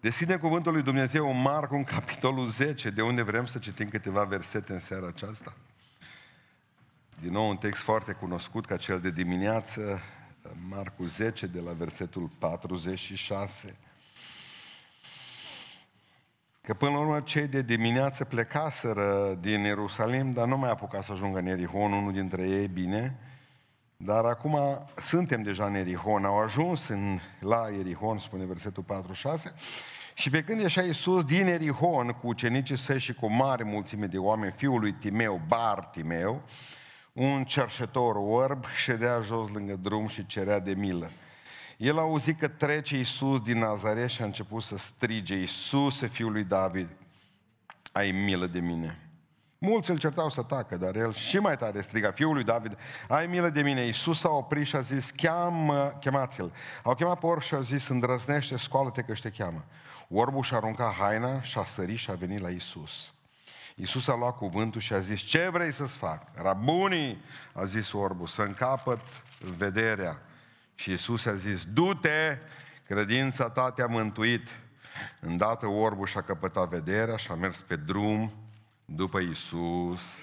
Deschide cuvântul lui Dumnezeu în Marcu, în capitolul 10, de unde vrem să citim câteva versete în seara aceasta. Din nou un text foarte cunoscut ca cel de dimineață, Marcu 10, de la versetul 46. Că până la urmă cei de dimineață plecaseră din Ierusalim, dar nu mai apuca să ajungă în Erihon, unul dintre ei, bine, dar acum suntem deja în Erihon, au ajuns în, la Erihon, spune versetul 46, și pe când ieșea Iisus din Erihon cu ucenicii săi și cu mare mulțime de oameni, fiul lui Timeu, Bar Timeu, un cerșetor orb ședea jos lângă drum și cerea de milă. El a auzit că trece Iisus din Nazaret și a început să strige, Iisuse, fiul lui David, ai milă de mine. Mulți îl certau să tacă, dar el și mai tare striga, fiul lui David, ai milă de mine. Iisus a oprit și a zis, cheamă, chemați-l. Au chemat pe orb și a zis, îndrăznește, scoală-te că te cheamă. Orbul și-a aruncat haina și a sărit și a venit la Iisus. Iisus a luat cuvântul și a zis, ce vrei să-ți fac? Rabunii, a zis orbul, să încapăt vederea. Și Iisus a zis, du-te, credința ta te-a mântuit. Îndată orbul și-a căpătat vederea și a mers pe drum după Iisus.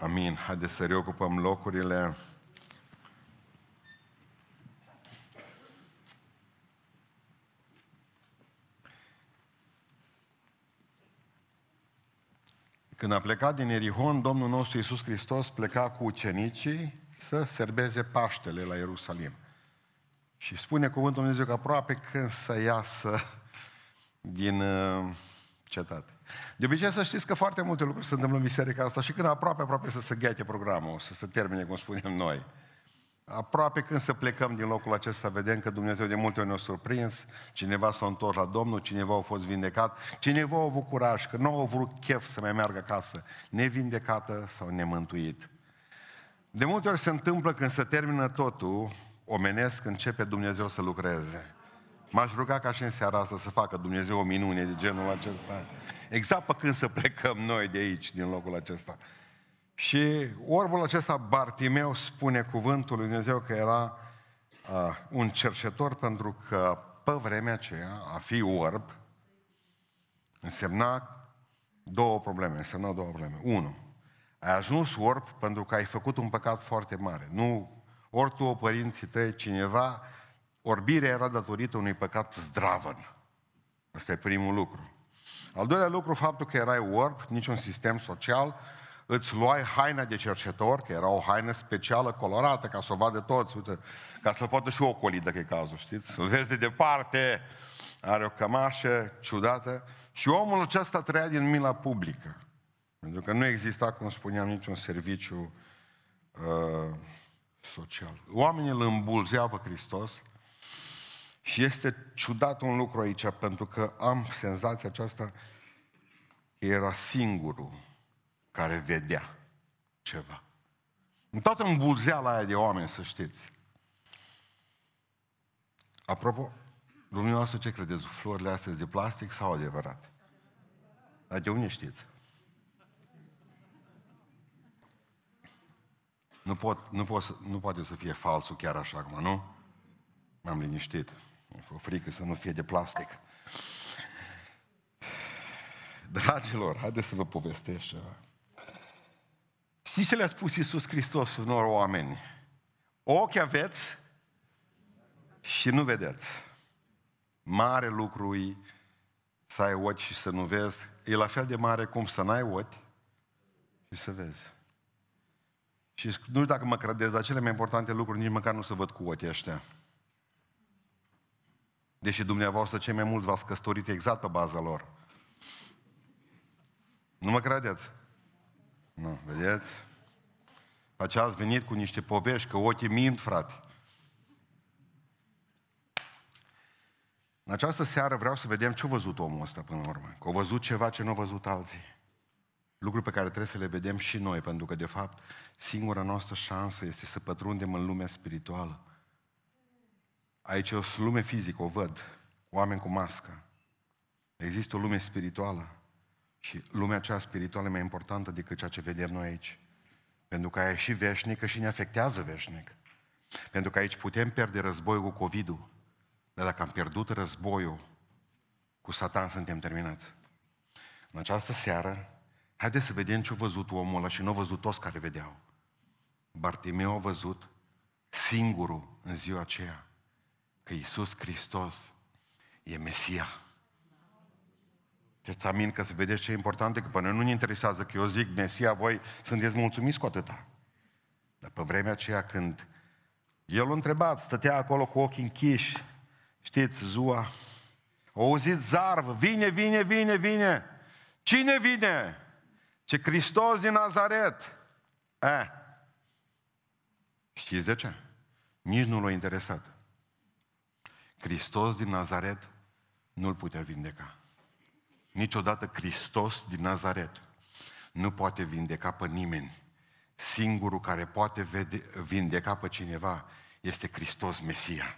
Amin. Haideți să reocupăm locurile. Când a plecat din Erihon, Domnul nostru Iisus Hristos pleca cu ucenicii să serbeze Paștele la Ierusalim. Și spune cuvântul Dumnezeu că aproape când să iasă din uh, cetate. De obicei să știți că foarte multe lucruri se întâmplă în biserica asta și când aproape, aproape să se ghete programul, să se termine, cum spunem noi. Aproape când să plecăm din locul acesta, vedem că Dumnezeu de multe ori ne-a surprins, cineva s-a întors la Domnul, cineva a fost vindecat, cineva a avut curaj, că nu a vrut chef să mai meargă acasă, nevindecată sau nemântuit. De multe ori se întâmplă când se termină totul, omenesc, începe Dumnezeu să lucreze. M-aș ruga ca și în seara asta să facă Dumnezeu o minune de genul acesta. Exact pe când să plecăm noi de aici, din locul acesta. Și orbul acesta, Bartimeu, spune cuvântul lui Dumnezeu că era uh, un cercetor pentru că pe vremea aceea, a fi orb, însemna două probleme. Însemna două probleme. Unu, ai ajuns orb pentru că ai făcut un păcat foarte mare. Nu ori tu, o părinții tăi, cineva, orbirea era datorită unui păcat zdravăn. Asta e primul lucru. Al doilea lucru, faptul că erai orb, niciun sistem social, îți luai haina de cercetor, că era o haină specială, colorată, ca să o vadă toți, uite, ca să poată și ocoli, dacă e cazul, știți? Să vezi de departe, are o cămașă ciudată și omul acesta trăia din mila publică. Pentru că nu exista, cum spuneam, niciun serviciu uh, social. Oamenii îl îmbulzeau pe Hristos și este ciudat un lucru aici, pentru că am senzația aceasta că era singurul care vedea ceva. În toată îmbulzeala aia de oameni, să știți. Apropo, dumneavoastră ce credeți? Florile astea de plastic sau adevărat? Dar de unde știți? Nu, pot, nu, pot, nu poate să fie falsul chiar așa acum, nu? M-am liniștit. Mi-e frică să nu fie de plastic. Dragilor, haideți să vă povestesc ceva. Știți ce le-a spus Iisus Hristos unor oameni? Ochi aveți și nu vedeți. Mare lucru e să ai ochi și să nu vezi. E la fel de mare cum să n-ai ochi și să vezi. Și nu știu dacă mă credeți, dar cele mai importante lucruri nici măcar nu se văd cu ochii ăștia. Deși dumneavoastră cei mai mult v-ați căsătorit exact pe baza lor. Nu mă credeți? Nu, vedeți? Aceea ați venit cu niște povești, că ochii mint, frate. În această seară vreau să vedem ce a văzut omul ăsta până la urmă. Că a văzut ceva ce nu a văzut alții. Lucruri pe care trebuie să le vedem și noi, pentru că, de fapt, singura noastră șansă este să pătrundem în lumea spirituală. Aici e o lume fizică, o văd, oameni cu mască. Există o lume spirituală și lumea aceea spirituală e mai importantă decât ceea ce vedem noi aici. Pentru că aia e și veșnică și ne afectează veșnic. Pentru că aici putem pierde războiul cu COVID-ul. Dar dacă am pierdut războiul, cu Satan suntem terminați. În această seară, haideți să vedem ce a văzut omul ăla și nu a văzut toți care vedeau. Bartimeu a văzut singurul în ziua aceea că Iisus Hristos e Mesia. Deci amin că să vedeți ce e important, că până nu ne interesează că eu zic Mesia, voi sunteți mulțumiți cu atâta. Dar pe vremea aceea când el a întrebat, stătea acolo cu ochii închiși, știți, Zua, o auzit zarvă, vine, vine, vine, vine. Cine vine? Ce Hristos din Nazaret. Eh. Știți de ce? Nici nu l-a interesat. Hristos din Nazaret nu-l putea vindeca. Niciodată Hristos din Nazaret nu poate vindeca pe nimeni. Singurul care poate vede, vindeca pe cineva este Hristos Mesia.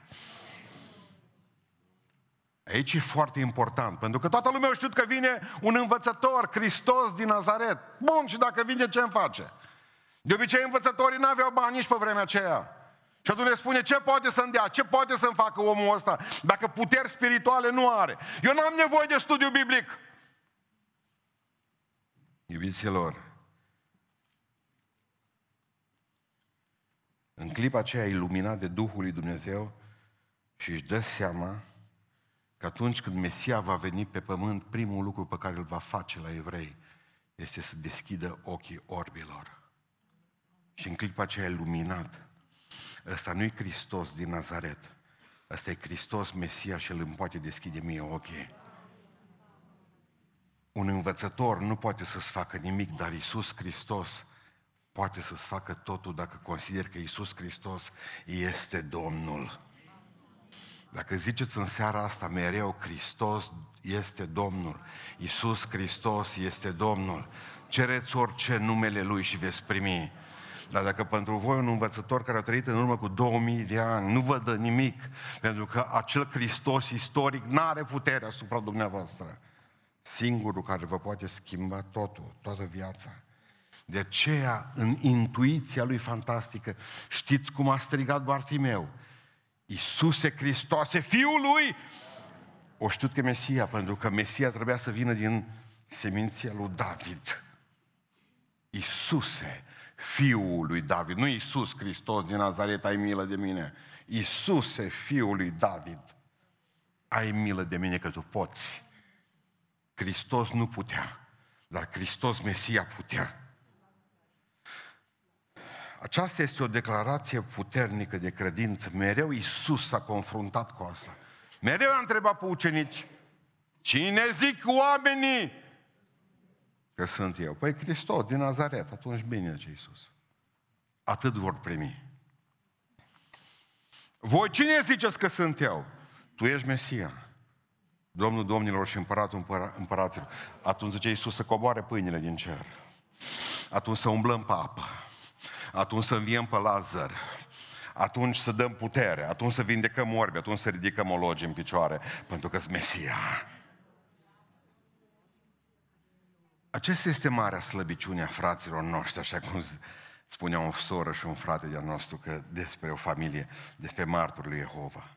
Aici e foarte important, pentru că toată lumea știu că vine un învățător, Hristos din Nazaret. Bun, și dacă vine, ce îmi face? De obicei, învățătorii nu aveau bani nici pe vremea aceea. Și atunci spune, ce poate să-mi dea, ce poate să-mi facă omul ăsta, dacă puteri spirituale nu are. Eu n-am nevoie de studiu biblic. Iubiților, în clipa aceea iluminat de Duhul lui Dumnezeu și își dă seama că atunci când Mesia va veni pe pământ, primul lucru pe care îl va face la evrei este să deschidă ochii orbilor. Și în clipa aceea iluminat, ăsta nu-i Hristos din Nazaret, ăsta e Hristos Mesia și îl îmi poate deschide mie ochii. Un învățător nu poate să-ți facă nimic, dar Isus Hristos poate să-ți facă totul dacă consider că Isus Hristos este Domnul. Dacă ziceți în seara asta mereu, Hristos este Domnul, Isus Hristos este Domnul, cereți orice numele Lui și veți primi. Dar dacă pentru voi un învățător care a trăit în urmă cu 2000 de ani nu vă dă nimic, pentru că acel Hristos istoric nu are putere asupra dumneavoastră, singurul care vă poate schimba totul, toată viața. De aceea, în intuiția lui fantastică, știți cum a strigat Bartimeu? Iisuse Hristoase, Fiul lui! O știut că Mesia, pentru că Mesia trebuia să vină din seminția lui David. Iisuse, Fiul lui David, nu Iisus Hristos din Nazaret, ai milă de mine. Iisuse, Fiul lui David, ai milă de mine că tu poți. Hristos nu putea, dar Hristos Mesia putea. Aceasta este o declarație puternică de credință. Mereu Iisus s-a confruntat cu asta. Mereu a întrebat pe ucenici, cine zic oamenii că sunt eu? Păi Hristos din Nazaret, atunci bine ce Iisus. Atât vor primi. Voi cine ziceți că sunt eu? Tu ești Mesia. Domnul Domnilor și Împăratul Împăraților. Atunci zice Iisus să coboare pâinile din cer. Atunci să umblăm pe apă atunci să înviem pe Lazar, atunci să dăm putere, atunci să vindecăm orbi, atunci să ridicăm ologi în picioare, pentru că sunt Mesia. Acesta este marea slăbiciune a fraților noștri, așa cum spunea o soră și un frate de-al nostru că despre o familie, despre martorul lui Jehova.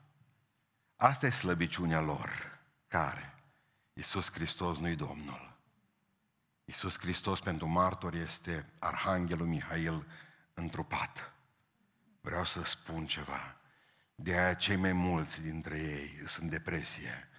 Asta e slăbiciunea lor. Care? Iisus Hristos nu-i Domnul. Iisus Hristos pentru martor este Arhanghelul Mihail întrupat. Vreau să spun ceva. De aia cei mai mulți dintre ei sunt depresie.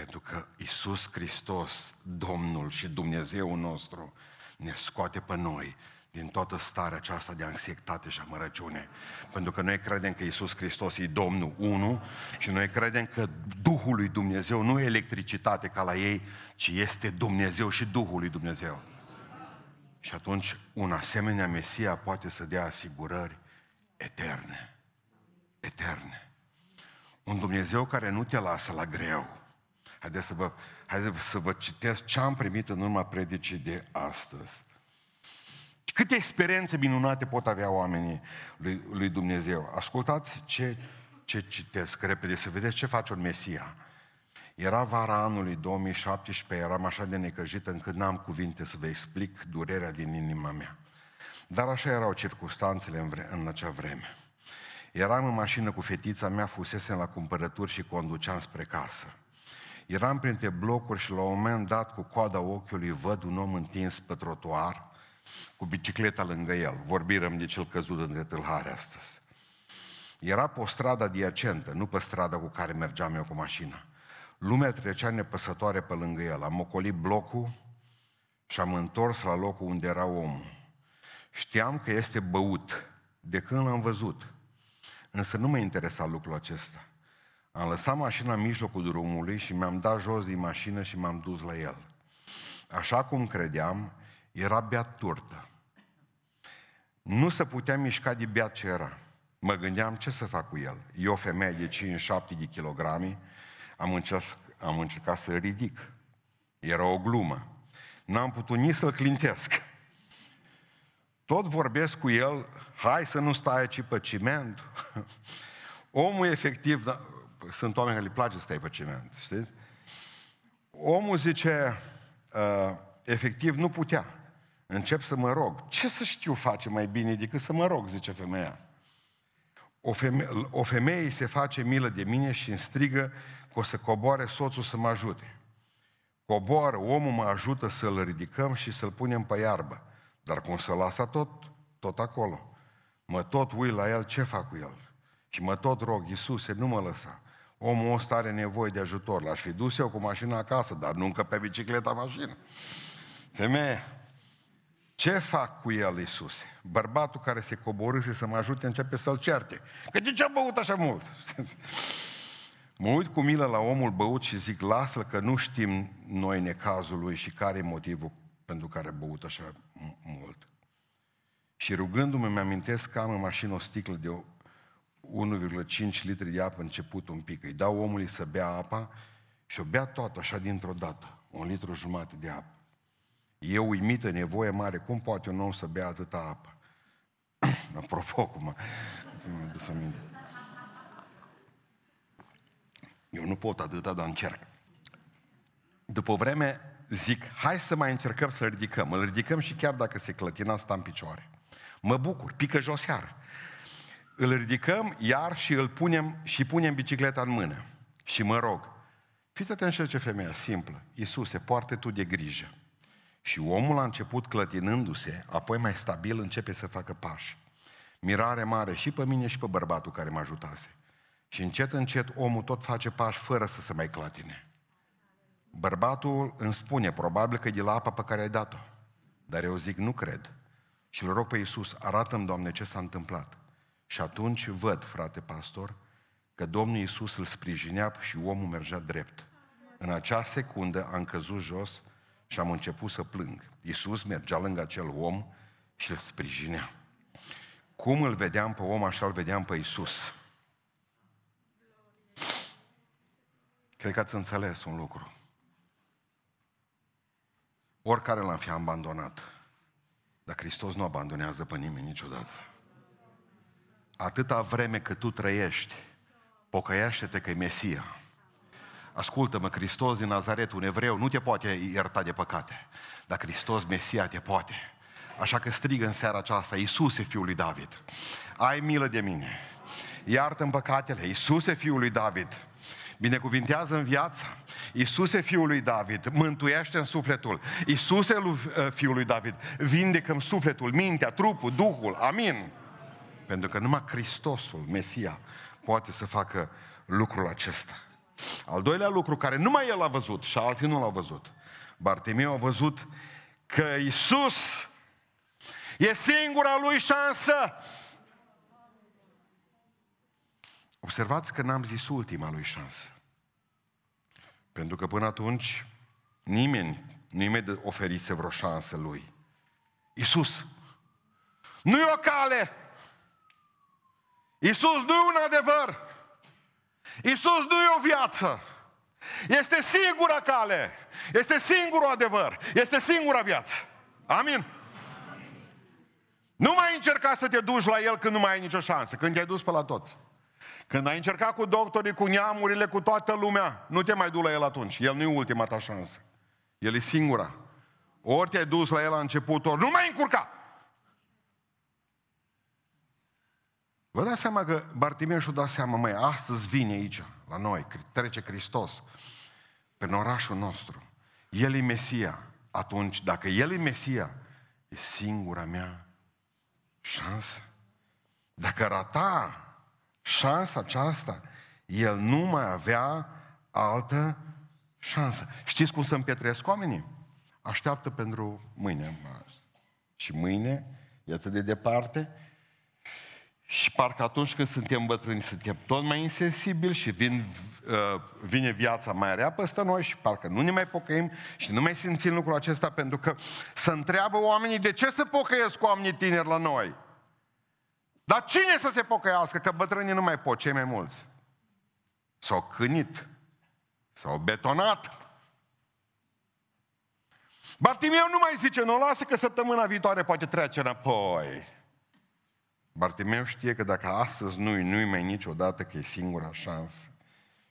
Pentru că Isus Hristos, Domnul și Dumnezeu nostru, ne scoate pe noi din toată starea aceasta de anxietate și amărăciune. Pentru că noi credem că Isus Hristos e Domnul unu și noi credem că Duhul lui Dumnezeu nu e electricitate ca la ei, ci este Dumnezeu și Duhul lui Dumnezeu. Și atunci un asemenea Mesia poate să dea asigurări eterne. Eterne. Un Dumnezeu care nu te lasă la greu. Haideți să vă, haideți să vă citesc ce am primit în urma predicii de astăzi. Câte experiențe minunate pot avea oamenii lui, lui Dumnezeu. Ascultați ce, ce citesc repede, să vedeți ce face un Mesia. Era vara anului 2017, eram așa de necăjit încât n-am cuvinte să vă explic durerea din inima mea. Dar așa erau circunstanțele în, vre- în acea vreme. Eram în mașină cu fetița mea, fusesem la cumpărături și conduceam spre casă. Eram printre blocuri și la un moment dat, cu coada ochiului, văd un om întins pe trotuar, cu bicicleta lângă el. Vorbirăm de cel căzut între tâlhare astăzi. Era pe o stradă adiacentă, nu pe strada cu care mergeam eu cu mașina. Lumea trecea nepăsătoare pe lângă el. Am ocolit blocul și am întors la locul unde era omul. Știam că este băut de când l-am văzut. Însă nu mă interesa lucrul acesta. Am lăsat mașina în mijlocul drumului și mi-am dat jos din mașină și m-am dus la el. Așa cum credeam, era beat turtă. Nu se putea mișca de beat ce era. Mă gândeam ce să fac cu el. Eu, femeie de 5-7 de kilograme, am încercat, am încercat să-l ridic. Era o glumă. N-am putut nici să-l clintesc. Tot vorbesc cu el, hai să nu stai aici pe ciment. Omul efectiv, da, sunt oameni care le place să stai pe ciment, știți? Omul zice, uh, efectiv nu putea. Încep să mă rog. Ce să știu face mai bine decât să mă rog, zice femeia. O femeie, o femeie se face milă de mine și îmi strigă că o să coboare soțul să mă ajute. Coboară, omul mă ajută să-l ridicăm și să-l punem pe iarbă. Dar cum să lasă tot, tot acolo. Mă tot uit la el, ce fac cu el? Și mă tot rog, Iisuse, nu mă lăsa. Omul ăsta are nevoie de ajutor. L-aș fi dus eu cu mașina acasă, dar nu încă pe bicicleta mașină. Femeie, ce fac cu el, Iisuse? Bărbatul care se coborâse să mă ajute începe să-l certe. Că de ce a băut așa mult? mă uit cu milă la omul băut și zic, lasă că nu știm noi necazul lui și care e motivul pentru care a băut așa mult. Și rugându-mă, mi-amintesc că am în mașină o sticlă de 1,5 litri de apă început un pic. Îi dau omului să bea apa și o bea toată așa dintr-o dată. Un litru jumate de apă. E uimită, nevoie mare. Cum poate un om să bea atâta apă? Apropo, cum mă dus aminte. Eu nu pot atâta, dar încerc. După vreme zic, hai să mai încercăm să-l ridicăm. Îl ridicăm și chiar dacă se clătina, sta în picioare. Mă bucur, pică jos iar. Îl ridicăm iar și îl punem și punem bicicleta în mână. Și mă rog, fiți atenți ce femeia simplă. Iisuse, poartă tu de grijă. Și omul a început clătinându-se, apoi mai stabil începe să facă pași. Mirare mare și pe mine și pe bărbatul care mă ajutase. Și încet, încet omul tot face pași fără să se mai clatine. Bărbatul îmi spune, probabil că e de la apa pe care ai dat-o. Dar eu zic, nu cred. Și îl rog pe Iisus, arată-mi, Doamne, ce s-a întâmplat. Și atunci văd, frate pastor, că Domnul Iisus îl sprijinea și omul mergea drept. În acea secundă am căzut jos și am început să plâng. Iisus mergea lângă acel om și îl sprijinea. Cum îl vedeam pe om, așa îl vedeam pe Iisus. Cred că ați înțeles un lucru. Oricare l-am fi abandonat. Dar Hristos nu abandonează pe nimeni niciodată. Atâta vreme cât tu trăiești, pocăiește-te că e Mesia. Ascultă-mă, Hristos din Nazaret, un evreu, nu te poate ierta de păcate, dar Hristos, Mesia, te poate. Așa că strigă în seara aceasta, Iisuse, Fiul lui David, ai milă de mine, iartă-mi păcatele, Iisuse, Fiul lui David, binecuvintează în viață. Iisuse, Fiul lui David, mântuiește în sufletul. Iisuse, uh, Fiul lui David, vindecă în sufletul, mintea, trupul, Duhul. Amin. Pentru că numai Hristosul, Mesia, poate să facă lucrul acesta. Al doilea lucru care numai el a văzut și alții nu l-au văzut. Bartimeu a văzut că Iisus e singura lui șansă Observați că n-am zis ultima lui șansă. Pentru că până atunci nimeni nu i oferise vreo șansă lui. Iisus, nu e o cale. Iisus nu e un adevăr. Iisus nu e o viață. Este singura cale. Este singurul adevăr. Este singura viață. Amin. Nu mai încerca să te duci la El când nu mai ai nicio șansă. Când te-ai dus pe la toți. Când ai încercat cu doctorii, cu neamurile, cu toată lumea, nu te mai du la el atunci. El nu e ultima ta șansă. El e singura. Ori te-ai dus la el la început, ori nu mai încurca. Vă dați seama că Bartimeu și-a dat seama, măi, astăzi vine aici, la noi, trece Hristos. în orașul nostru. El e Mesia. Atunci, dacă El e Mesia, e singura mea șansă. Dacă rata șansa aceasta, El nu mai avea altă șansă. Știți cum să împietresc oamenii? Așteaptă pentru mâine. Și mâine, e atât de departe, și parcă atunci când suntem bătrâni, suntem tot mai insensibili și vin, uh, vine viața mai rea peste noi și parcă nu ne mai pocăim și nu mai simțim lucrul acesta pentru că să întreabă oamenii de ce se pocăiesc oamenii tineri la noi. Dar cine să se pocăiască? Că bătrânii nu mai pot, cei mai mulți. S-au câinit, s-au betonat. Bartimeu nu mai zice, nu lasă că săptămâna viitoare poate trece înapoi. Bartimeu știe că dacă astăzi nu-i, nu-i mai niciodată că e singura șansă.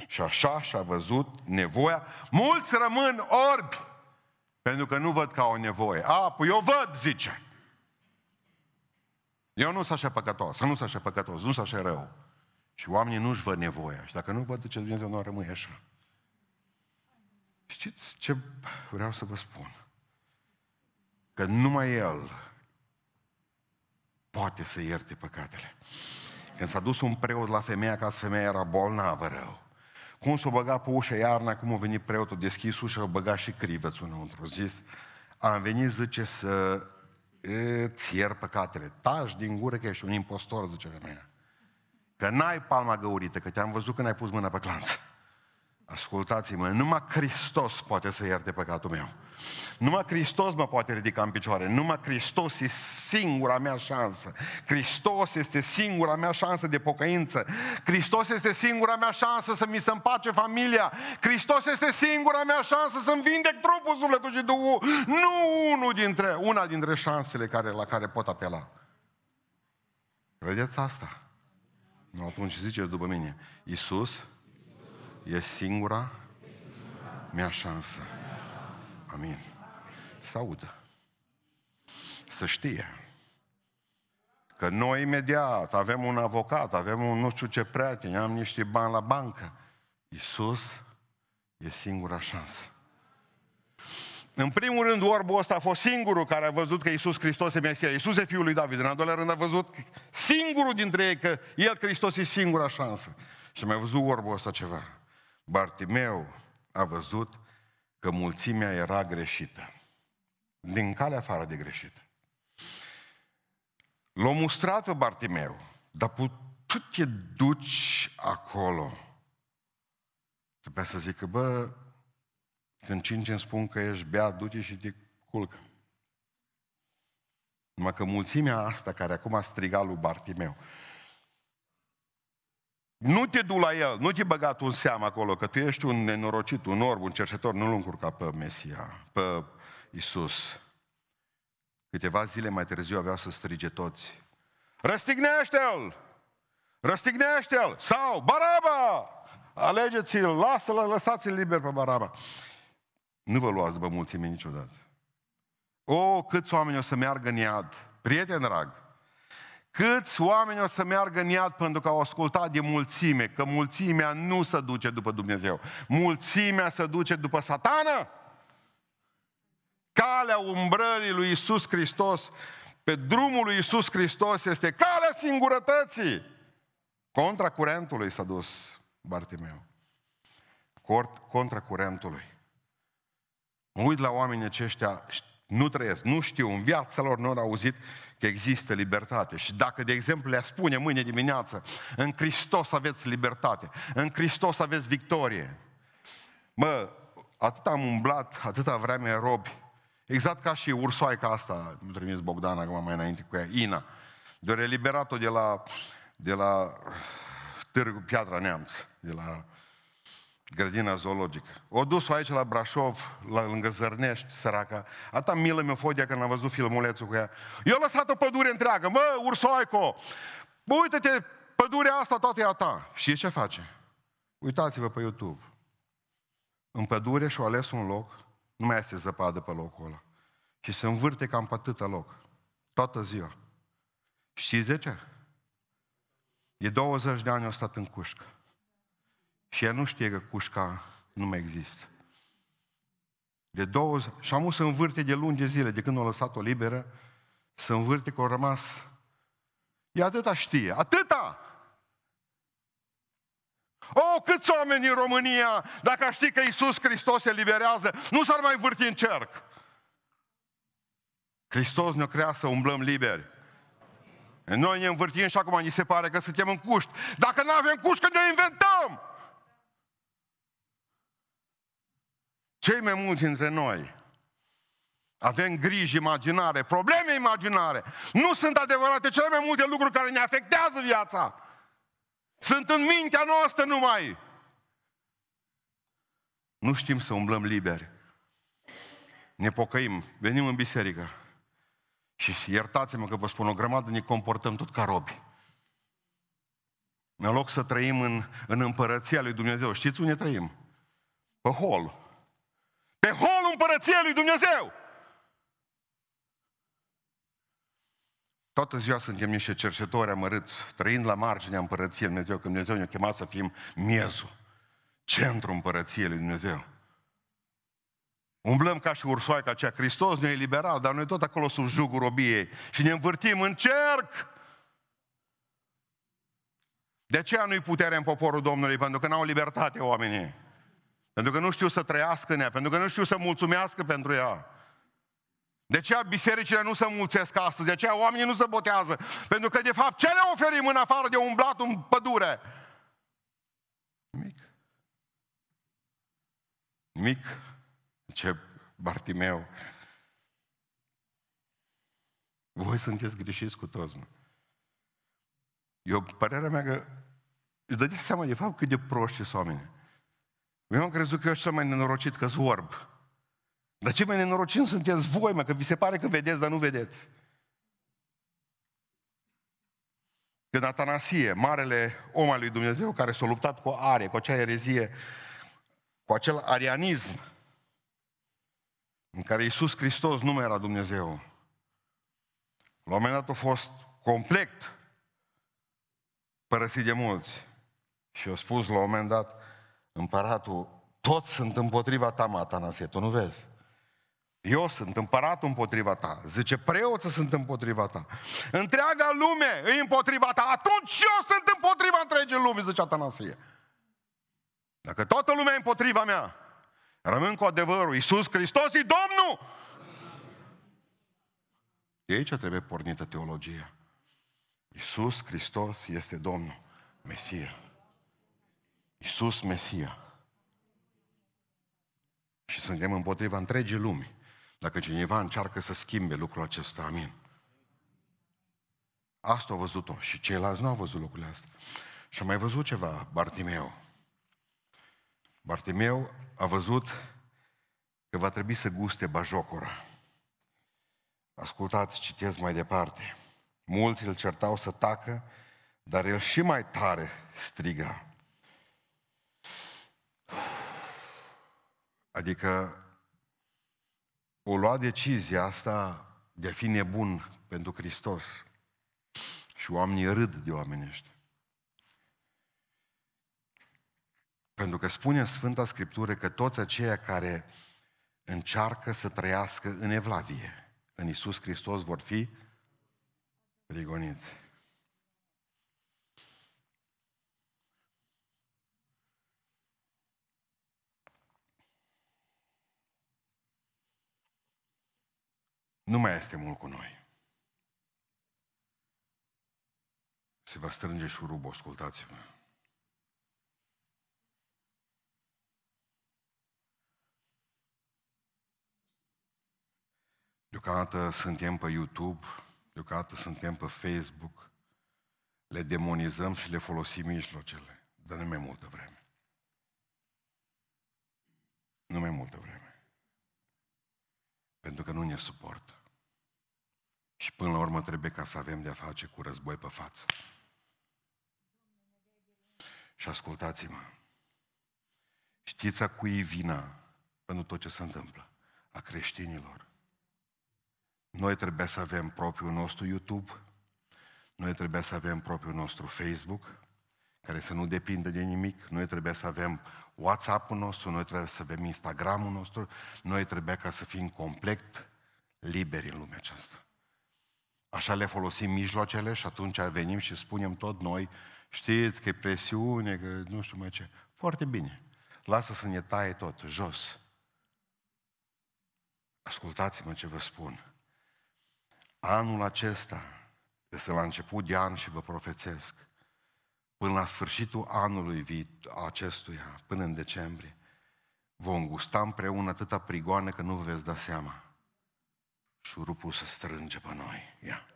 Și așa și-a văzut nevoia. Mulți rămân orbi pentru că nu văd ca o nevoie. A, păi eu văd, zice. Eu nu sunt așa păcătos, nu sunt așa păcătos, nu sunt așa rău. Și oamenii nu-și văd nevoia. Și dacă nu văd, ce Dumnezeu nu rămâne așa. Știți ce vreau să vă spun? Că numai El poate să ierte păcatele. Când s-a dus un preot la femeia, ca femeia era bolnavă rău. Cum s-o băga pe ușă iarna, cum a venit preotul, deschis ușa, o băga și crivățul înăuntru. Zis, am venit, zice, să îți ier păcatele. Taci din gură că ești un impostor, zice femeia. Că n-ai palma găurită, că te-am văzut când ai pus mâna pe clanță. Ascultați-mă, numai Hristos poate să ierte păcatul meu. Numai Hristos mă poate ridica în picioare. Numai Hristos e singura mea șansă. Hristos este singura mea șansă de pocăință. Hristos este singura mea șansă să mi se împace familia. Hristos este singura mea șansă să-mi vindec trupul, sufletul și Duhul. Nu unul dintre, una dintre șansele care, la care pot apela. Vedeți asta? Nu, atunci ziceți după mine. Iisus e singura mea șansă. Amin. Să audă. Să știe. Că noi imediat avem un avocat, avem un nu știu ce prieten, am niște bani la bancă. Iisus e singura șansă. În primul rând, orbul ăsta a fost singurul care a văzut că Iisus Hristos e Mesia. Iisus e Fiul lui David. În al doilea rând a văzut singurul dintre ei că El, Hristos, e singura șansă. Și mai văzut orbul ăsta ceva. Bartimeu a văzut că mulțimea era greșită. Din calea afară de greșită. L-a mustrat pe Bartimeu, dar tu te duci acolo. Trebuia să zică, bă, când cinci îmi spun că ești beat, du-te și te culcă. Numai că mulțimea asta care acum a strigat lui Bartimeu, nu te du la el, nu te băga tu în seamă acolo, că tu ești un nenorocit, un orb, un cercetor, nu-l încurca pe Mesia, pe Isus. Câteva zile mai târziu aveau să strige toți. Răstignește-l! Răstignește-l! Sau Baraba! Alegeți-l, lasă-l, lăsați-l liber pe Baraba. Nu vă luați după mulțime niciodată. O, câți oameni o să meargă în iad. Prieten drag, Câți oameni o să meargă în iad pentru că au ascultat de mulțime, că mulțimea nu se duce după Dumnezeu. Mulțimea se duce după satană. Calea umbrării lui Isus Hristos, pe drumul lui Isus Hristos este calea singurătății. Contra curentului s-a dus Bartimeu. Contra curentului. Mă uit la oamenii aceștia, nu trăiesc, nu știu, în viața lor nu au auzit că există libertate. Și dacă, de exemplu, le spune mâine dimineață, în Hristos aveți libertate, în Hristos aveți victorie. Mă, atât am umblat, atâta vreme robi, exact ca și ursoaica asta, nu trimis Bogdan acum mai înainte cu ea, Ina, de eliberat-o de la, de la Târgu Piatra Neamț, de la grădina zoologică. O dus aici la Brașov, la, lângă Zărnești, săraca. Ata milă mi-a fost când am văzut filmulețul cu ea. Eu am lăsat o pădure întreagă. Mă, ursoaico, bă, uite-te, pădurea asta toată e a ta. Și ce face? Uitați-vă pe YouTube. În pădure și-o ales un loc, nu mai este zăpadă pe locul ăla. Și se învârte cam pe atâta loc. Toată ziua. Știți de ce? E 20 de ani au stat în cușcă. Și ea nu știe că cușca nu mai există. De două, și am să învârte de luni de zile, de când o lăsat-o liberă, să învârte că au rămas. E atâta știe, atâta! Oh, câți oameni în România, dacă ar ști că Iisus Hristos se liberează, nu s-ar mai învârti în cerc. Hristos ne-a creat să umblăm liberi. Noi ne învârtim și acum ni se pare că suntem în cuști. Dacă nu avem cuști, că ne inventăm! Cei mai mulți dintre noi avem griji imaginare, probleme imaginare. Nu sunt adevărate cele mai multe lucruri care ne afectează viața. Sunt în mintea noastră numai. Nu știm să umblăm liberi. Ne pocăim, venim în biserică. Și iertați-mă că vă spun, o grămadă ne comportăm tot ca robi. În loc să trăim în, în împărăția lui Dumnezeu, știți unde trăim? Pe hol. Pe hol împărăția lui Dumnezeu! Toată ziua suntem niște cercetori amărâți, trăind la marginea împărăției lui Dumnezeu, că Dumnezeu ne-a chemat să fim miezul, centru împărăției lui Dumnezeu. Umblăm ca și ursoaica aceea. Hristos ne-a eliberat, dar noi tot acolo sub jugul robiei. Și ne învârtim în cerc. De aceea nu-i putere în poporul Domnului, pentru că n-au libertate oamenii. Pentru că nu știu să trăiască în ea, pentru că nu știu să mulțumească pentru ea. De aceea bisericile nu se mulțesc astăzi, de aceea oamenii nu se botează. Pentru că, de fapt, ce le oferim în afară de umblat în pădure? Nimic. Nimic. Ce Bartimeu. Voi sunteți greșiți cu toți, mă. Eu, părerea mea că îți dădeți seama de fapt cât de proști sunt oameni. Eu am crezut că eu sunt cel mai nenorocit că orb. Dar ce mai nenorocit sunteți voi, mă, că vi se pare că vedeți, dar nu vedeți. Când Atanasie, marele om al lui Dumnezeu, care s-a luptat cu are, cu acea erezie, cu acel arianism, în care Iisus Hristos nu mai era Dumnezeu. La un moment dat a fost complet părăsit de mulți. Și a spus la un moment dat împăratul, toți sunt împotriva ta, Matanasie, tu nu vezi? Eu sunt împăratul împotriva ta. Zice, preoții sunt împotriva ta. Întreaga lume e împotriva ta. Atunci eu sunt împotriva întregii lumii, zice Atanasie. Dacă toată lumea e împotriva mea, Rămân cu adevărul. Iisus Hristos e Domnul! De aici trebuie pornită teologia. Iisus Hristos este Domnul, Mesia. Iisus Mesia. Și suntem împotriva întregii lumi. Dacă cineva încearcă să schimbe lucrul acesta, amin. Asta au văzut-o și ceilalți nu au văzut lucrurile astea. Și am mai văzut ceva, Bartimeu. Bartimeu a văzut că va trebui să guste bajocura. Ascultați, citesc mai departe. Mulți îl certau să tacă, dar el și mai tare striga. Adică o lua decizia asta de a fi nebun pentru Hristos. Și oamenii râd de oamenii ăștia. Pentru că spune Sfânta Scriptură că toți aceia care încearcă să trăiască în evlavie, în Isus Hristos vor fi prigoniți. Nu mai este mult cu noi. Se va strânge șurubul, ascultați-mă. Deocamdată suntem pe YouTube, deocamdată suntem pe Facebook, le demonizăm și le folosim mijlocele, dar nu mai multă vreme. Nu mai multă vreme. Pentru că nu ne suportă. Și până la urmă trebuie ca să avem de-a face cu război pe față. Și ascultați-mă. Știți a cui vina pentru tot ce se întâmplă? A creștinilor. Noi trebuie să avem propriul nostru YouTube, noi trebuie să avem propriul nostru Facebook care să nu depindă de nimic. Noi trebuie să avem WhatsApp-ul nostru, noi trebuie să avem Instagram-ul nostru, noi trebuie ca să fim complet liberi în lumea aceasta. Așa le folosim mijloacele și atunci venim și spunem tot noi, știți că e presiune, că nu știu mai ce. Foarte bine. Lasă să ne taie tot, jos. Ascultați-mă ce vă spun. Anul acesta, este la început de an și vă profețesc, până la sfârșitul anului acestuia, până în decembrie, vom gusta împreună atâta prigoane că nu vă veți da seama. Șurupul să strânge pe noi. Ia.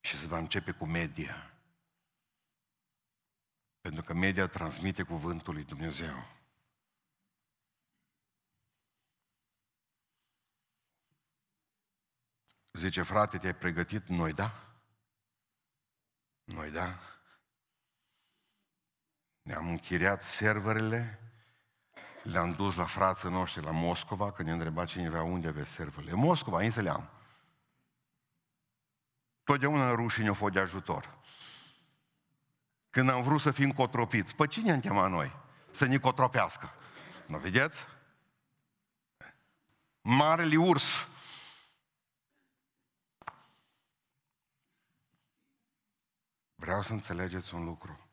Și se va începe cu media. Pentru că media transmite cuvântul lui Dumnezeu. Zice, frate, te-ai pregătit? Noi da. Noi da. Ne-am închiriat serverele, le-am dus la frații noștri la Moscova, că ne întreba cineva unde aveți serverele. Moscova, în le am. Totdeauna rușii ne-au fost de ajutor. Când am vrut să fim cotropiți, pe cine am chemat noi? Să ne cotropească. Nu vedeți? Marele urs Vreau să înțelegeți un lucru.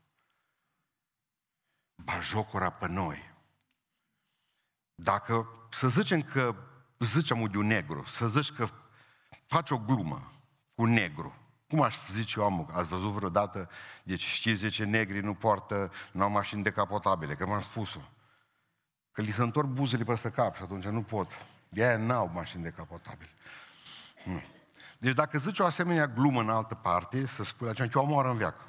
Bajocura pe noi. Dacă, să zicem că zicem de un negru, să zici că faci o glumă cu negru, cum aș zice eu, am, ați văzut vreodată, deci știți de ce negrii nu poartă, nu au mașini decapotabile, că m-am spus-o. Că li se întorc buzele peste cap și atunci nu pot. De aia n-au mașini decapotabile. Nu. Deci dacă zici o asemenea glumă în altă parte, să spui aceea că o omoară în viață.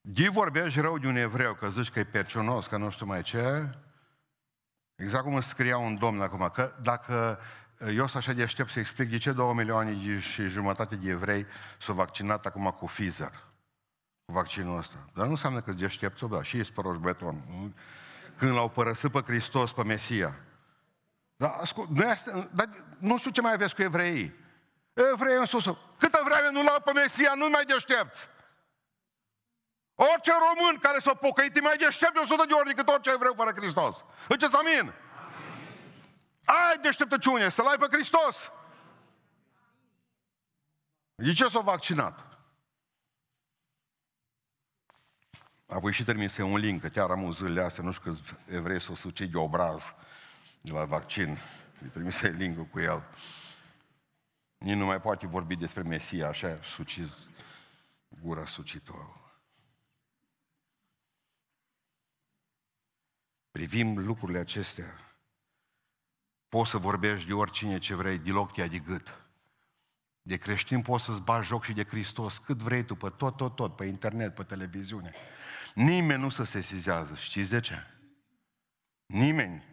De vorbești rău de un evreu, că zici că e percionos, că nu știu mai ce, exact cum îmi scria un domn acum, că dacă eu sunt așa de aștept să explic de ce două milioane și jumătate de evrei s-au vaccinat acum cu Pfizer, cu vaccinul ăsta. Dar nu înseamnă că deștepți-o, da, și e spăroș beton. Când l-au părăsit pe Hristos, pe Mesia. Dar, ascult, nu, dar nu știu ce mai aveți cu evreii. Evrei în sus. Câtă vreme nu l-au pe Mesia, nu mai deștepți. Orice român care s-a pocăit e mai deștept de 100 de ori decât orice evreu fără Hristos. Ziceți amin? amin. Ai deșteptăciune, să-L ai pe Hristos. De ce s-a vaccinat? Apoi și trimise un link, că chiar am zilele astea, nu știu că evrei s-o sucid de obraz de la vaccin. Îi trimise link cu el. Nici nu mai poate vorbi despre Mesia, așa, suciz gura sucitorul. Privim lucrurile acestea. Poți să vorbești de oricine ce vrei, deloc te de gât. De creștin poți să-ți bagi joc și de Hristos cât vrei tu, pe tot, tot, tot, pe internet, pe televiziune. Nimeni nu se sesizează. Știți de ce? Nimeni.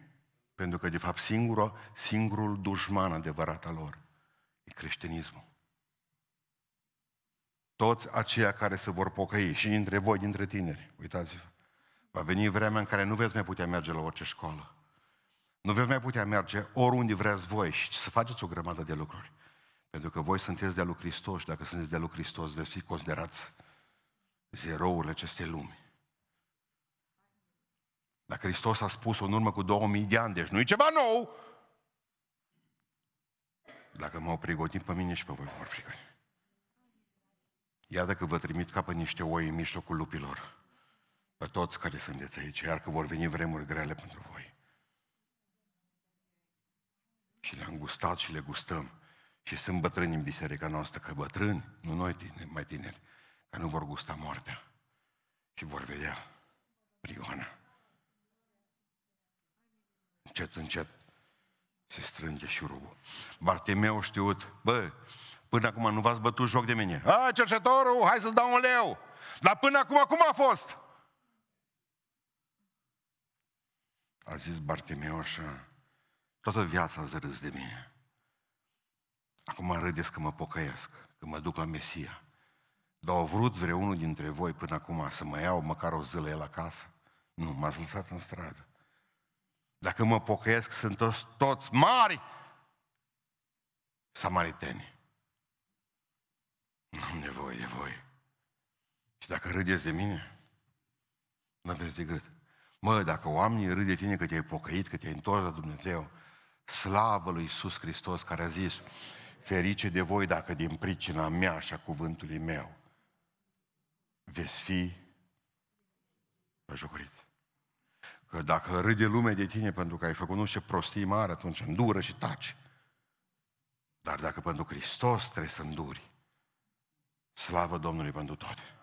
Pentru că, de fapt, singurul, singurul dușman adevărat al lor e creștinismul. Toți aceia care se vor pocăi, și dintre voi, dintre tineri, uitați-vă, va veni vremea în care nu veți mai putea merge la orice școală. Nu veți mai putea merge oriunde vreți voi și să faceți o grămadă de lucruri. Pentru că voi sunteți de-a lui Hristos și dacă sunteți de-a lui Hristos, veți fi considerați zerourile acestei lumi. Dacă Hristos a spus-o în urmă cu 2000 de ani, deci nu e ceva nou, dacă m-au pregătit pe mine și pe voi vor pregăti. Iată că vă trimit ca pe niște oi în mijlocul lupilor. Pe toți care sunteți aici, iar că vor veni vremuri grele pentru voi. Și le-am gustat și le gustăm. Și sunt bătrâni în biserica noastră, că bătrâni, nu noi tineri, mai tineri, că nu vor gusta moartea. Și vor vedea prigoana. Încet, încet se strânge șurubul. Bartimeu știut, bă, până acum nu v-ați bătut joc de mine. A, cercetorul, hai să-ți dau un leu. Dar până acum, cum a fost? A zis Bartimeu așa, toată viața ați râs de mine. Acum râdeți că mă pocăiesc, că mă duc la Mesia. Dar au vrut vreunul dintre voi până acum să mă iau măcar o zilă el acasă? Nu, m-ați lăsat în stradă. Dacă mă pocăiesc, sunt toți, toți mari samariteni. Nu am nevoie de voi. Și dacă râdeți de mine, nu aveți de gât. Mă, dacă oamenii râd de tine că te-ai pocăit, că te-ai întors la Dumnezeu, slavă lui Iisus Hristos care a zis, ferice de voi dacă din pricina mea și a cuvântului meu veți fi băjocoriți. Că dacă râde lumea de tine pentru că ai făcut nu știu ce prostii mare, atunci îndură și taci. Dar dacă pentru Hristos trebuie să înduri, slavă Domnului pentru toate.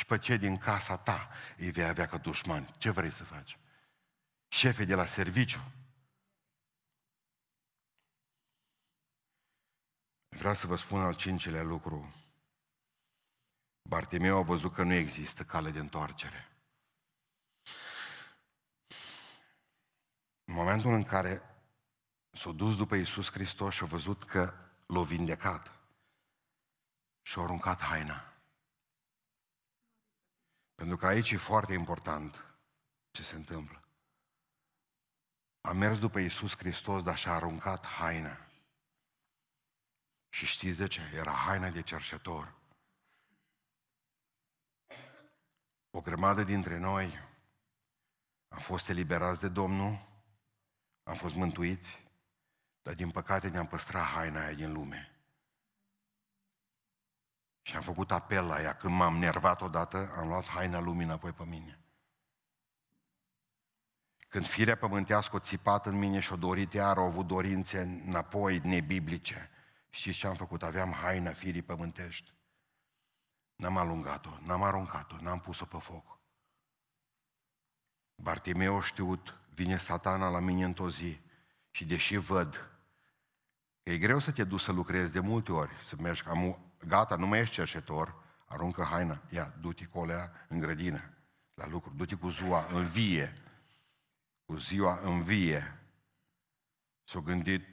Și pe ce din casa ta îi vei avea ca dușmani. Ce vrei să faci? Șefii de la serviciu. Vreau să vă spun al cincilea lucru. Bartimeu a văzut că nu există cale de întoarcere. În momentul în care s-a dus după Iisus Hristos și a văzut că l-a vindecat și a aruncat haina. Pentru că aici e foarte important ce se întâmplă. A mers după Iisus Hristos, dar și-a aruncat haina. Și știți de ce? Era haina de cerșetor. O grămadă dintre noi am fost eliberați de Domnul, am fost mântuiți, dar din păcate ne-am păstrat haina aia din lume. Și am făcut apel la ea. Când m-am nervat odată, am luat haina lumii înapoi pe mine. Când firea pământească o țipat în mine și o dorit iar, au avut dorințe înapoi nebiblice. Știți ce am făcut? Aveam haina firii pământești. N-am alungat-o, n-am aruncat-o, n-am pus-o pe foc. Bartimeu a știut, vine satana la mine într-o zi și deși văd că e greu să te duci să lucrezi de multe ori, să mergi, am, gata, nu mai ești cerșetor, aruncă haina, ia, du-te cu olea în grădină, la lucru, du-te cu ziua în vie, cu ziua în vie. S-a gândit,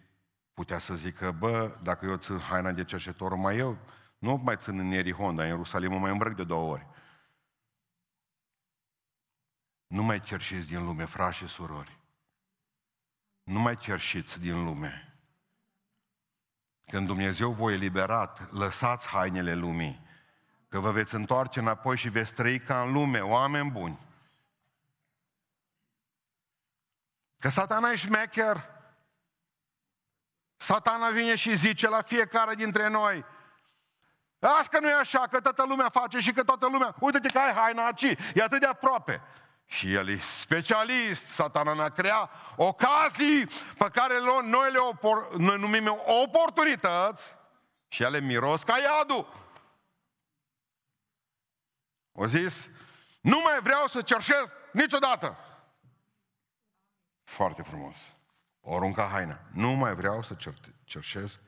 putea să zică, bă, dacă eu țin haina de cerșetor, mai eu nu mai țin în Ierihon, dar în Ierusalim mă mai îmbrăc de două ori. Nu mai cerșiți din lume, frați și surori. Nu mai cerșiți din lume. Când Dumnezeu voi eliberat, lăsați hainele lumii, că vă veți întoarce înapoi și veți trăi ca în lume, oameni buni. Că satana e șmecher. Satana vine și zice la fiecare dintre noi, Asta că nu e așa, că toată lumea face și că toată lumea... Uite-te că ai haina aici, e atât de aproape. Și el e specialist, satana ne-a creat ocazii pe care noi le opor, noi numim oportunități și ele miros ca iadul. O zis, nu mai vreau să cerșesc niciodată. Foarte frumos. O arunca haina. Nu mai vreau să cer- cerșesc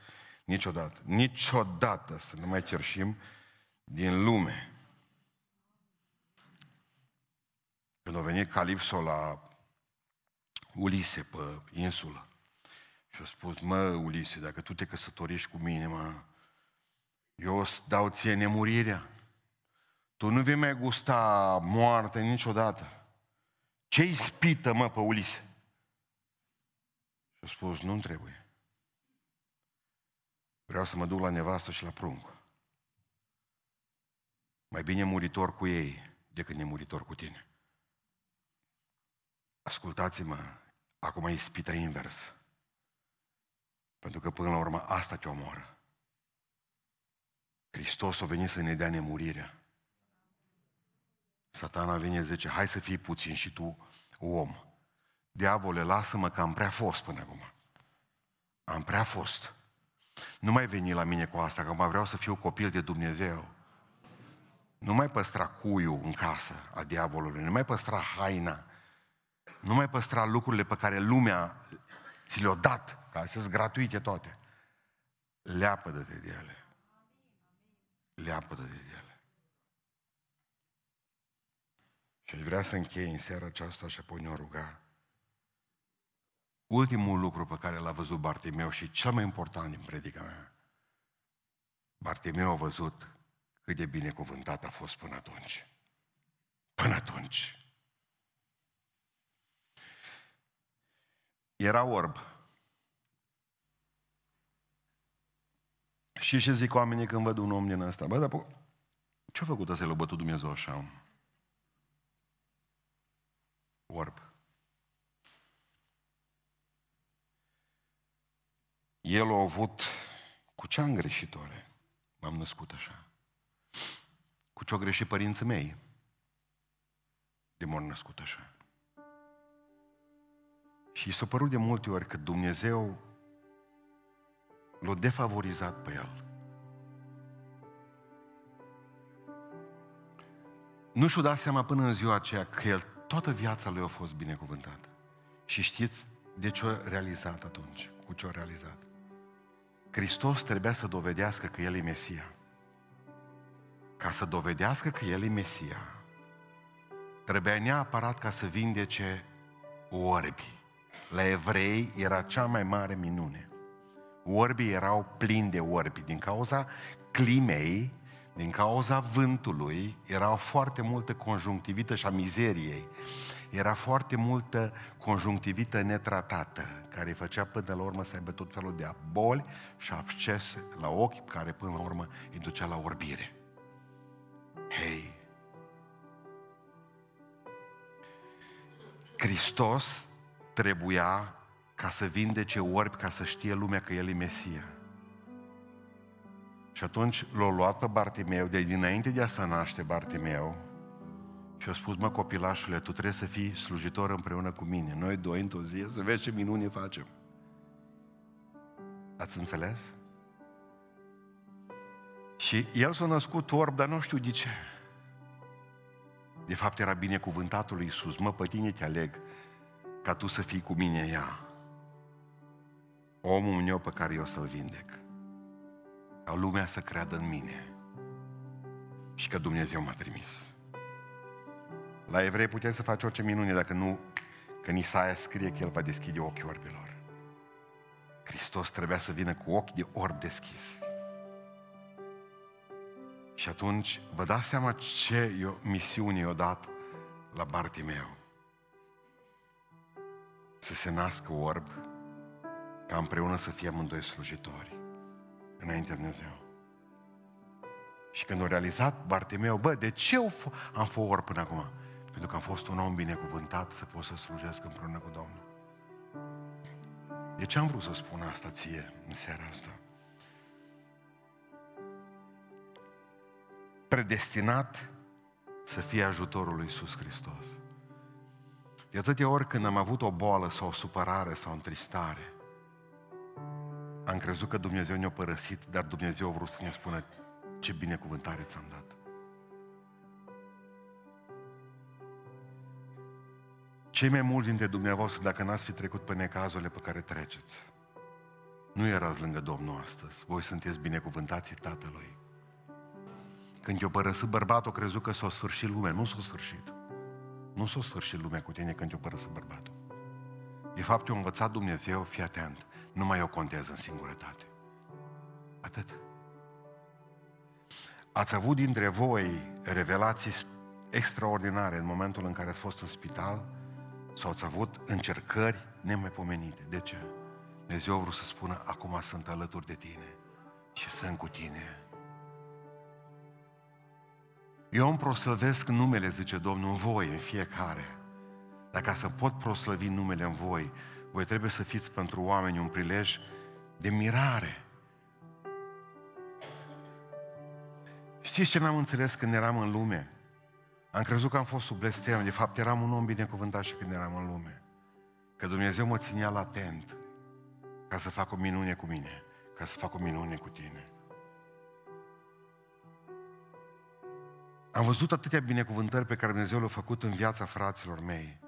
niciodată. Niciodată să nu mai cerșim din lume. Când a venit Calipso la Ulise pe insulă și a spus, mă, Ulise, dacă tu te căsătorești cu mine, mă, eu o să dau ție nemurirea. Tu nu vei mai gusta moarte niciodată. Ce ispită, mă, pe Ulise? Și a spus, nu trebuie. Vreau să mă duc la nevastă și la prunc. Mai bine muritor cu ei decât nemuritor cu tine. Ascultați-mă, acum e spita invers. Pentru că până la urmă asta te omoară. Hristos a venit să ne dea nemurirea. Satana vine zice, hai să fii puțin și tu om. Diavole, lasă-mă că am prea fost până acum. Am prea fost. Nu mai veni la mine cu asta, că mai vreau să fiu copil de Dumnezeu. Nu mai păstra cuiul în casă a diavolului, nu mai păstra haina, nu mai păstra lucrurile pe care lumea ți le-a dat, ca să sunt gratuite toate. Leapă-de de ele. Leapă-de de ele. Și aș vrea să închei în seara aceasta și apoi ne-o ruga. Ultimul lucru pe care l-a văzut Bartimeu și cel mai important din predica mea, Bartimeu a văzut cât de binecuvântat a fost până atunci. Până atunci. Era orb. Și ce zic oamenii când văd un om din ăsta? Bă, dar ce-a făcut să l-a bătut Dumnezeu așa? Orb. El a avut cu ce am greșit oare? M-am născut așa. Cu ce au greșit părinții mei? De m născut așa. Și s-a părut de multe ori că Dumnezeu l-a defavorizat pe el. Nu și-o dat seama până în ziua aceea că el toată viața lui a fost binecuvântată. Și știți de ce a realizat atunci? Cu ce a realizat? Hristos trebuia să dovedească că El e Mesia. Ca să dovedească că El e Mesia, trebuia neapărat ca să vindece orbi. La evrei era cea mai mare minune. Orbii erau plini de orbi din cauza climei, din cauza vântului, erau foarte multă conjunctivită și a mizeriei. Era foarte multă conjunctivită netratată, care îi făcea până la urmă să aibă tot felul de boli și abscese la ochi, care până la urmă îi ducea la orbire. Hei! Hristos trebuia ca să vindece orbi, ca să știe lumea că El e Mesia. Și atunci l-a luat pe Bartimeu, de dinainte de a să naște Bartimeu, și a spus, mă copilașule, tu trebuie să fii slujitor împreună cu mine. Noi doi într-o zi, să vezi ce minuni facem. Ați înțeles? Și el s-a născut orb, dar nu știu de ce. De fapt era binecuvântatul lui Iisus. Mă, pe tine te aleg ca tu să fii cu mine ea. Omul meu pe care eu să-l vindec. Ca lumea să creadă în mine. Și că Dumnezeu m-a trimis. La evrei putem să faci orice minune dacă nu, că Isaia scrie că El va deschide ochii orbilor. Hristos trebuia să vină cu ochi de orb deschis. Și atunci vă dați seama ce misiune i-a dat la Bartimeu. Să se nască orb, ca împreună să fie amândoi slujitori înaintea Dumnezeu. Și când a realizat Bartimeu, bă, de ce am fost orb până acum? Pentru că am fost un om binecuvântat să pot să slujesc împreună cu Domnul. De ce am vrut să spun asta ție în seara asta? predestinat să fie ajutorul lui Iisus Hristos. De atâtea ori când am avut o boală sau o supărare sau o întristare, am crezut că Dumnezeu ne-a părăsit, dar Dumnezeu a vrut să ne spună ce binecuvântare ți-am dat. Cei mai mulți dintre dumneavoastră, dacă n-ați fi trecut pe necazurile pe care treceți, nu erați lângă Domnul astăzi. Voi sunteți binecuvântații Tatălui. Când i-o părăsit bărbatul, crezut că s-a sfârșit lumea. Nu s-a sfârșit. Nu s-a sfârșit lumea cu tine când i-o părăsit bărbatul. De fapt, i-a învățat Dumnezeu, fii atent, nu mai o contează în singurătate. Atât. Ați avut dintre voi revelații extraordinare în momentul în care ați fost în spital sau ați avut încercări nemaipomenite. De ce? Dumnezeu a vrut să spună, acum sunt alături de tine și sunt cu tine eu îmi proslăvesc numele, zice Domnul, în voi, în fiecare. Dar ca să pot proslăvi numele în voi, voi trebuie să fiți pentru oameni un prilej de mirare. Știți ce n-am înțeles când eram în lume? Am crezut că am fost sub blestem, de fapt eram un om binecuvântat și când eram în lume. Că Dumnezeu mă ținea latent ca să fac o minune cu mine, ca să fac o minune cu tine. Am văzut atâtea binecuvântări pe care Dumnezeu le-a făcut în viața fraților mei.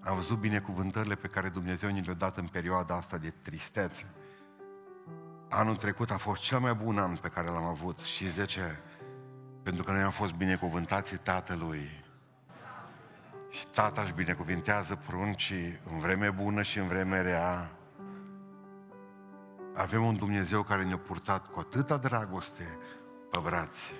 Am văzut binecuvântările pe care Dumnezeu ni le-a dat în perioada asta de tristețe. Anul trecut a fost cel mai bun an pe care l-am avut și zice, pentru că noi am fost binecuvântații Tatălui. Și Tata își binecuvintează pruncii în vreme bună și în vreme rea. Avem un Dumnezeu care ne-a purtat cu atâta dragoste pe brațe.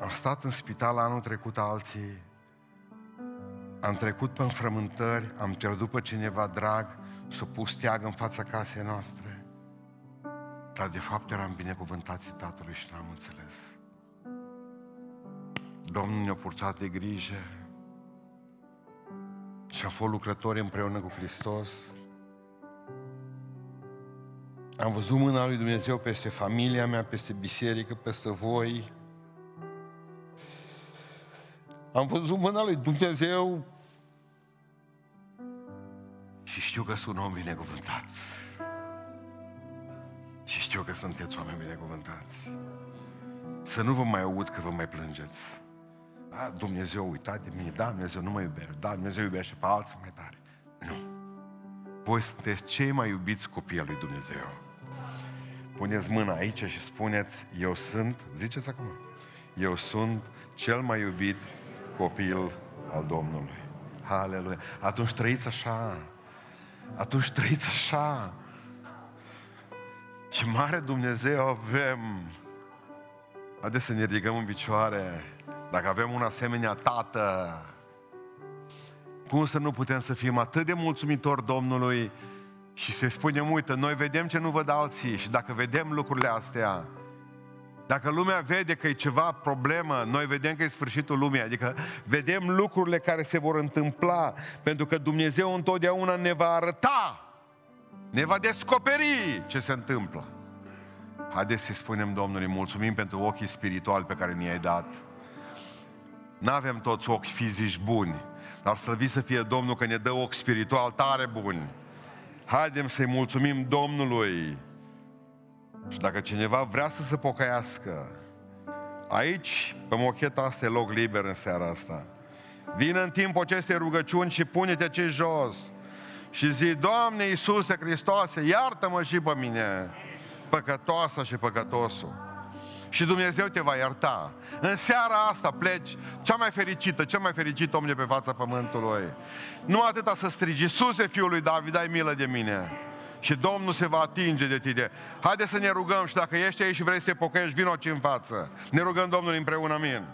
Am stat în spital anul trecut alții, am trecut pe înfrământări, am pierdut pe cineva drag, s-a pus teag în fața casei noastre. Dar de fapt eram binecuvântații Tatălui și n-am înțeles. Domnul ne-a purtat de grijă și am fost lucrători împreună cu Hristos. Am văzut mâna lui Dumnezeu peste familia mea, peste biserică, peste voi. Am văzut mâna lui Dumnezeu și știu că sunt om binecuvântat. Și știu că sunteți oameni binecuvântați. Să nu vă mai aud că vă mai plângeți. A, Dumnezeu uitat de mine, da, Dumnezeu nu mă iubește, da, Dumnezeu iubește pe alții mai tare. Nu. Voi sunteți cei mai iubiți copii al lui Dumnezeu. Puneți mâna aici și spuneți, eu sunt, ziceți acum, eu sunt cel mai iubit copil al Domnului. Haleluia. Atunci trăiți așa. Atunci trăiți așa. Ce mare Dumnezeu avem. Haideți să ne ridicăm în picioare. Dacă avem un asemenea tată, cum să nu putem să fim atât de mulțumitori Domnului și să-i spunem, uite, noi vedem ce nu văd alții și dacă vedem lucrurile astea, dacă lumea vede că e ceva problemă, noi vedem că e sfârșitul lumii, adică vedem lucrurile care se vor întâmpla, pentru că Dumnezeu întotdeauna ne va arăta, ne va descoperi ce se întâmplă. Haideți să spunem Domnului, mulțumim pentru ochii spirituali pe care ni-ai dat. Nu avem toți ochi fizici buni, dar slăvit să fie Domnul că ne dă ochi spiritual tare buni. Haidem să-i mulțumim Domnului. Și dacă cineva vrea să se pocăiască, aici, pe mocheta asta, e loc liber în seara asta. Vină în timpul acestei rugăciuni și pune-te ce jos. Și zi, Doamne Iisuse Hristoase, iartă-mă și pe mine, păcătoasa și păcătosul și Dumnezeu te va ierta. În seara asta pleci cea mai fericită, cel mai fericit om de pe fața pământului. Nu atâta să strigi, Iisuse, Fiul lui David, ai milă de mine. Și Domnul se va atinge de tine. Haide să ne rugăm și dacă ești aici și vrei să te pocăiești, vino în față. Ne rugăm Domnului împreună, amin.